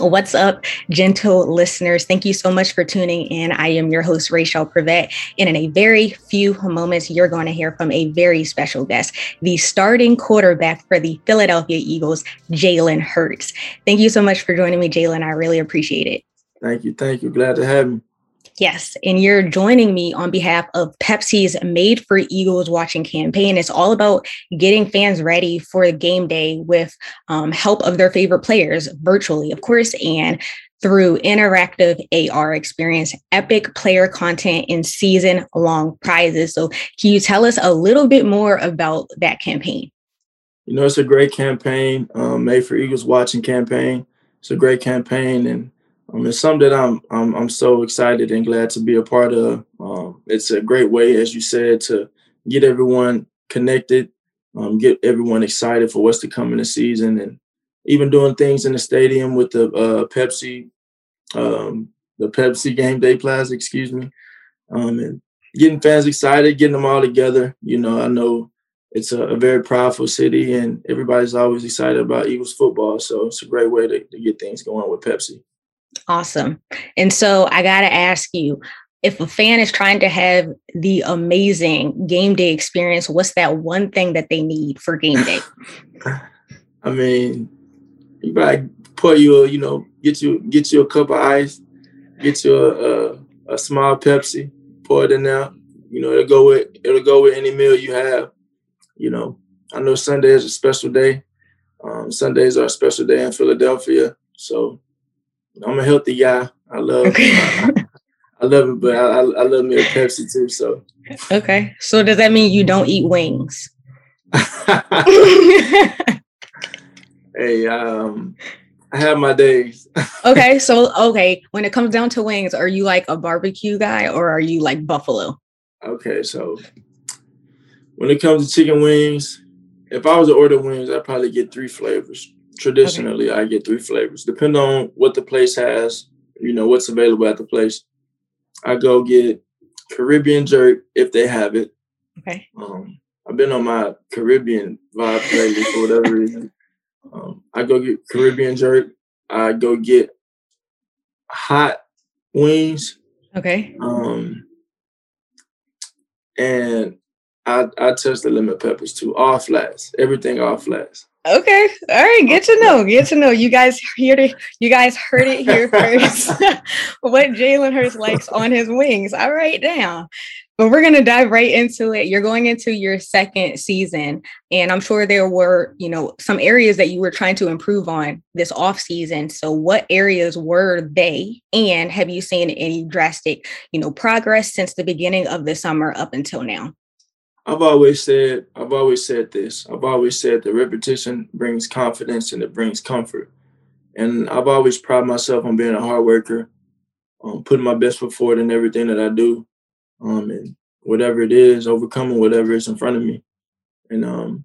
What's up, gentle listeners? Thank you so much for tuning in. I am your host, Rachel Prevet, and in a very few moments, you're going to hear from a very special guest, the starting quarterback for the Philadelphia Eagles, Jalen Hurts. Thank you so much for joining me, Jalen. I really appreciate it. Thank you. Thank you. Glad to have me. Yes, and you're joining me on behalf of Pepsi's Made for Eagles Watching campaign. It's all about getting fans ready for game day with um, help of their favorite players virtually, of course, and through interactive AR experience, epic player content, and season long prizes. So, can you tell us a little bit more about that campaign? You know, it's a great campaign, um, Made for Eagles Watching campaign. It's a great campaign, and um, it's something that I'm, I'm I'm so excited and glad to be a part of. Um, it's a great way, as you said, to get everyone connected, um, get everyone excited for what's to come in the season, and even doing things in the stadium with the uh, Pepsi, um, the Pepsi Game Day Plaza, excuse me, um, and getting fans excited, getting them all together. You know, I know it's a, a, very powerful city, and everybody's always excited about Eagles football, so it's a great way to, to get things going with Pepsi. Awesome. And so I got to ask you if a fan is trying to have the amazing game day experience, what's that one thing that they need for game day? I mean, you gotta put you, you know, get you get you a cup of ice, get you a, a, a small Pepsi, pour it in there. You know, it'll go with it'll go with any meal you have. You know, I know Sunday is a special day. Um, Sundays are a special day in Philadelphia, so I'm a healthy guy. I love okay. I, I, love it, but I, I love me a Pepsi too. So okay. So does that mean you don't eat wings? hey, um, I have my days. okay, so okay, when it comes down to wings, are you like a barbecue guy or are you like buffalo? Okay, so when it comes to chicken wings, if I was to order wings, I'd probably get three flavors traditionally okay. I get three flavors. Depending on what the place has, you know, what's available at the place. I go get Caribbean jerk if they have it. Okay. Um, I've been on my Caribbean vibe lately for whatever reason. Um, I go get Caribbean jerk. I go get hot wings. Okay. Um, and I I touch the lemon peppers too. All flats. Everything all flats. Okay. All right. Get to know. Get to know. You guys hear it. You guys heard it here first. what Jalen Hurts likes on his wings. All right now. But we're gonna dive right into it. You're going into your second season, and I'm sure there were, you know, some areas that you were trying to improve on this off season. So, what areas were they? And have you seen any drastic, you know, progress since the beginning of the summer up until now? I've always said, I've always said this. I've always said that repetition brings confidence and it brings comfort. And I've always prided myself on being a hard worker, um, putting my best foot forward in everything that I do, um, and whatever it is, overcoming whatever is in front of me. And um,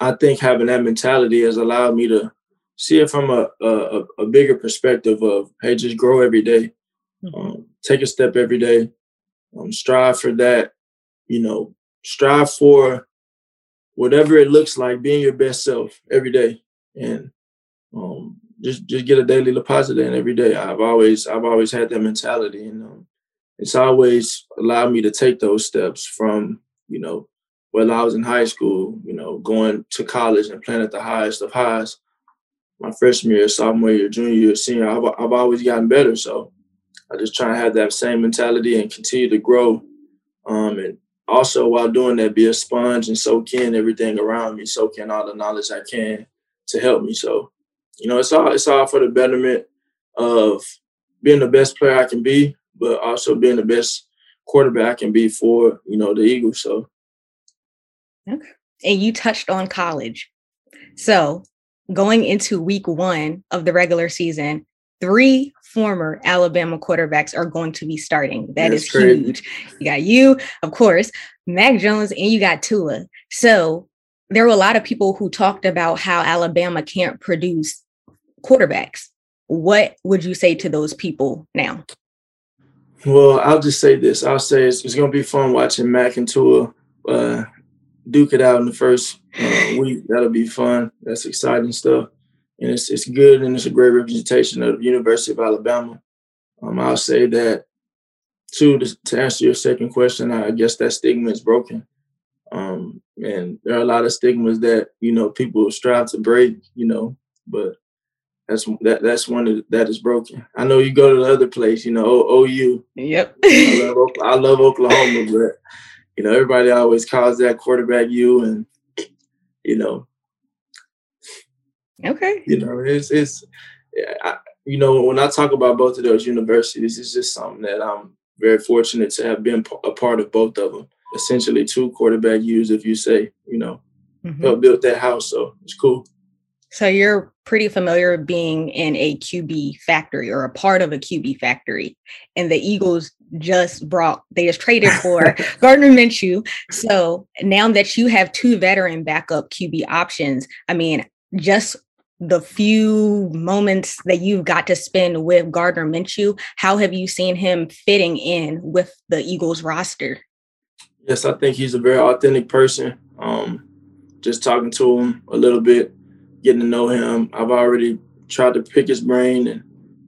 I think having that mentality has allowed me to see it from a, a, a bigger perspective of, hey, just grow every day, mm-hmm. um, take a step every day, um, strive for that, you know, strive for whatever it looks like, being your best self every day, and um, just just get a daily deposit in every day. I've always I've always had that mentality, and um, it's always allowed me to take those steps from you know, whether I was in high school, you know, going to college and playing at the highest of highs, my freshman year, sophomore year, junior year, senior, I've, I've always gotten better. So I just try and have that same mentality and continue to grow. Um, and also while doing that, be a sponge and soak in everything around me, soak in all the knowledge I can to help me. So, you know, it's all it's all for the betterment of being the best player I can be, but also being the best quarterback I can be for, you know, the Eagles. So Okay. And you touched on college. So going into week one of the regular season, three former Alabama quarterbacks are going to be starting. That That's is crazy. huge. You got you, of course, Mac Jones, and you got Tua. So there were a lot of people who talked about how Alabama can't produce quarterbacks. What would you say to those people now? Well, I'll just say this. I'll say it's, it's going to be fun watching Mac and Tua uh, duke it out in the first uh, week. That'll be fun. That's exciting stuff, and it's it's good and it's a great representation of the University of Alabama. Um, I'll say that too. To, to, answer your second question, I guess that stigma is broken, um, and there are a lot of stigmas that you know people strive to break. You know, but that's that that's one that, that is broken. I know you go to the other place, you know, OU. Yep. I love, I love Oklahoma, but you know, everybody always calls that quarterback you, and you know, okay, you know, it's it's, I, you know, when I talk about both of those universities, it's just something that I'm very fortunate to have been a part of both of them. Essentially, two quarterback U's, if you say, you know, mm-hmm. help build that house, so it's cool. So you're pretty familiar being in a QB factory or a part of a QB factory. And the Eagles just brought, they just traded for Gardner Minshew. So now that you have two veteran backup QB options, I mean, just the few moments that you've got to spend with Gardner Minshew, how have you seen him fitting in with the Eagles roster? Yes, I think he's a very authentic person. Um, just talking to him a little bit, getting to know him. I've already tried to pick his brain and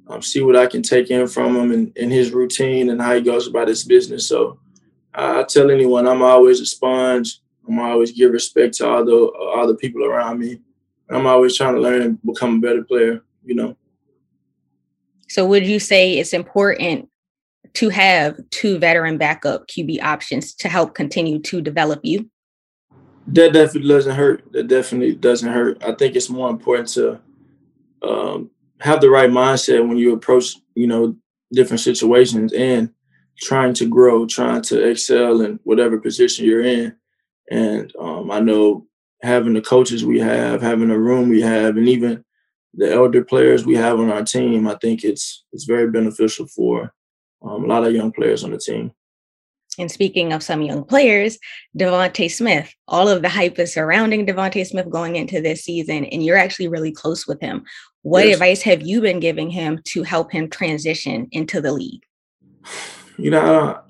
um, see what I can take in from him and, and, his routine and how he goes about his business. So uh, I tell anyone I'm always a sponge. I'm always give respect to all the all the people around me. I'm always trying to learn and become a better player. You know. So would you say it's important to have two veteran backup QB options to help continue to develop you? that definitely doesn't hurt. That definitely doesn't hurt. I think it's more important to um, have the right mindset when you approach, you know, different situations and trying to grow, trying to excel in whatever position you're in. And um, I know having the coaches we have, having the room we have, and even the elder players we have on our team, I think it's it's very beneficial for um, a lot of young players on the team. And speaking of some young players, DeVonta Smith, all of the hype is surrounding DeVonta Smith going into this season, and you're actually really close with him. What yes. advice have you been giving him to help him transition into the league? You know,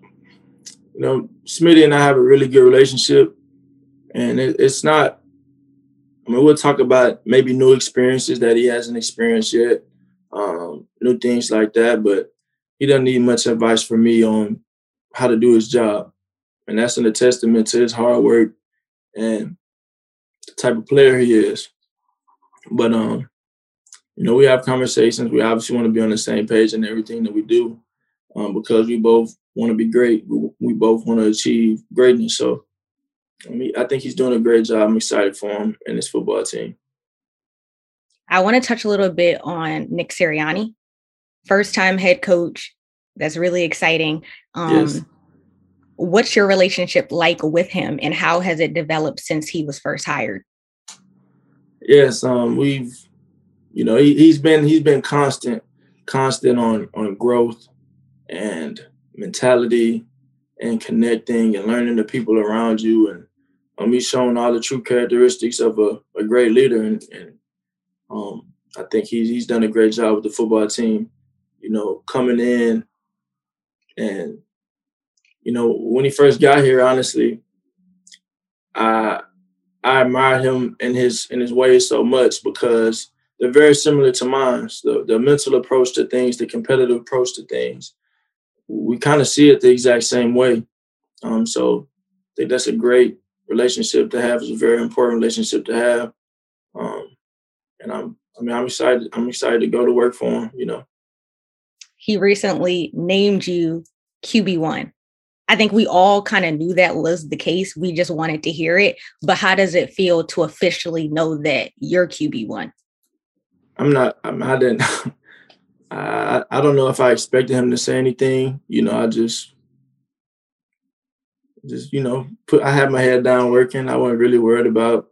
you know, Smitty and I have a really good relationship, and it, it's not. I mean, we'll talk about maybe new experiences that he hasn't experienced yet, um, new things like that. But he doesn't need much advice from me on how to do his job. And that's an testament to his hard work and the type of player he is. But um, you know, we have conversations. We obviously want to be on the same page in everything that we do, um, because we both want to be great. We, we both want to achieve greatness. So, I mean, I think he's doing a great job. I'm excited for him and his football team. I want to touch a little bit on Nick Sirianni, first time head coach that's really exciting. Um, yes. What's your relationship like with him, and how has it developed since he was first hired? Yes, um, we've, you know, he, he's been he's been constant, constant on on growth and mentality and connecting and learning the people around you and um, he's shown all the true characteristics of a, a great leader and, and um, I think he's he's done a great job with the football team. You know, coming in and you know, when he first got here, honestly, I I admire him in his in his ways so much because they're very similar to mine. The the mental approach to things, the competitive approach to things. We kind of see it the exact same way. Um, so think that's a great relationship to have. It's a very important relationship to have. Um, and I'm, I mean, I'm excited. I'm excited to go to work for him. You know. He recently named you QB one. I think we all kind of knew that was the case. We just wanted to hear it. But how does it feel to officially know that you're QB one? I'm not. I'm, I didn't. I I don't know if I expected him to say anything. You know, I just just you know put. I had my head down working. I wasn't really worried about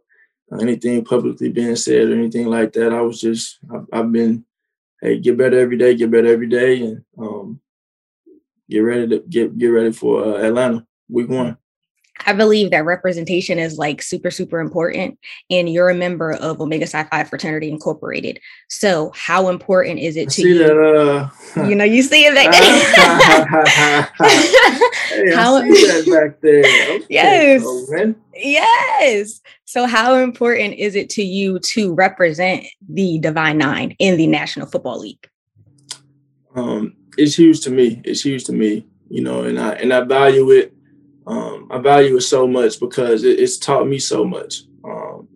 anything publicly being said or anything like that. I was just. I've, I've been. Hey, get better every day. Get better every day, and um, get ready to get get ready for uh, Atlanta week one. I believe that representation is like super, super important. And you're a member of Omega Psi Phi Fraternity Incorporated. So, how important is it I to you? That, uh, you know, you see it back there. hey, how, I see that back there. Okay, yes. Yes. So, how important is it to you to represent the Divine Nine in the National Football League? Um, it's huge to me. It's huge to me, you know, and I and I value it. Um, I value it so much because it, it's taught me so much. Um,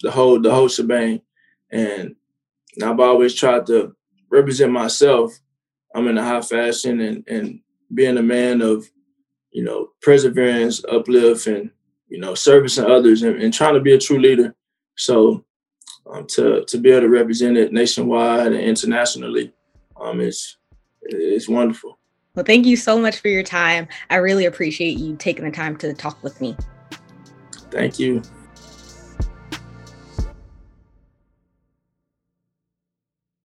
the whole the whole shebang, and I've always tried to represent myself. I'm in a high fashion and and being a man of, you know, perseverance, uplift, and you know, servicing others and, and trying to be a true leader. So um, to to be able to represent it nationwide and internationally, um, it's it's wonderful. Well, thank you so much for your time. I really appreciate you taking the time to talk with me. Thank you.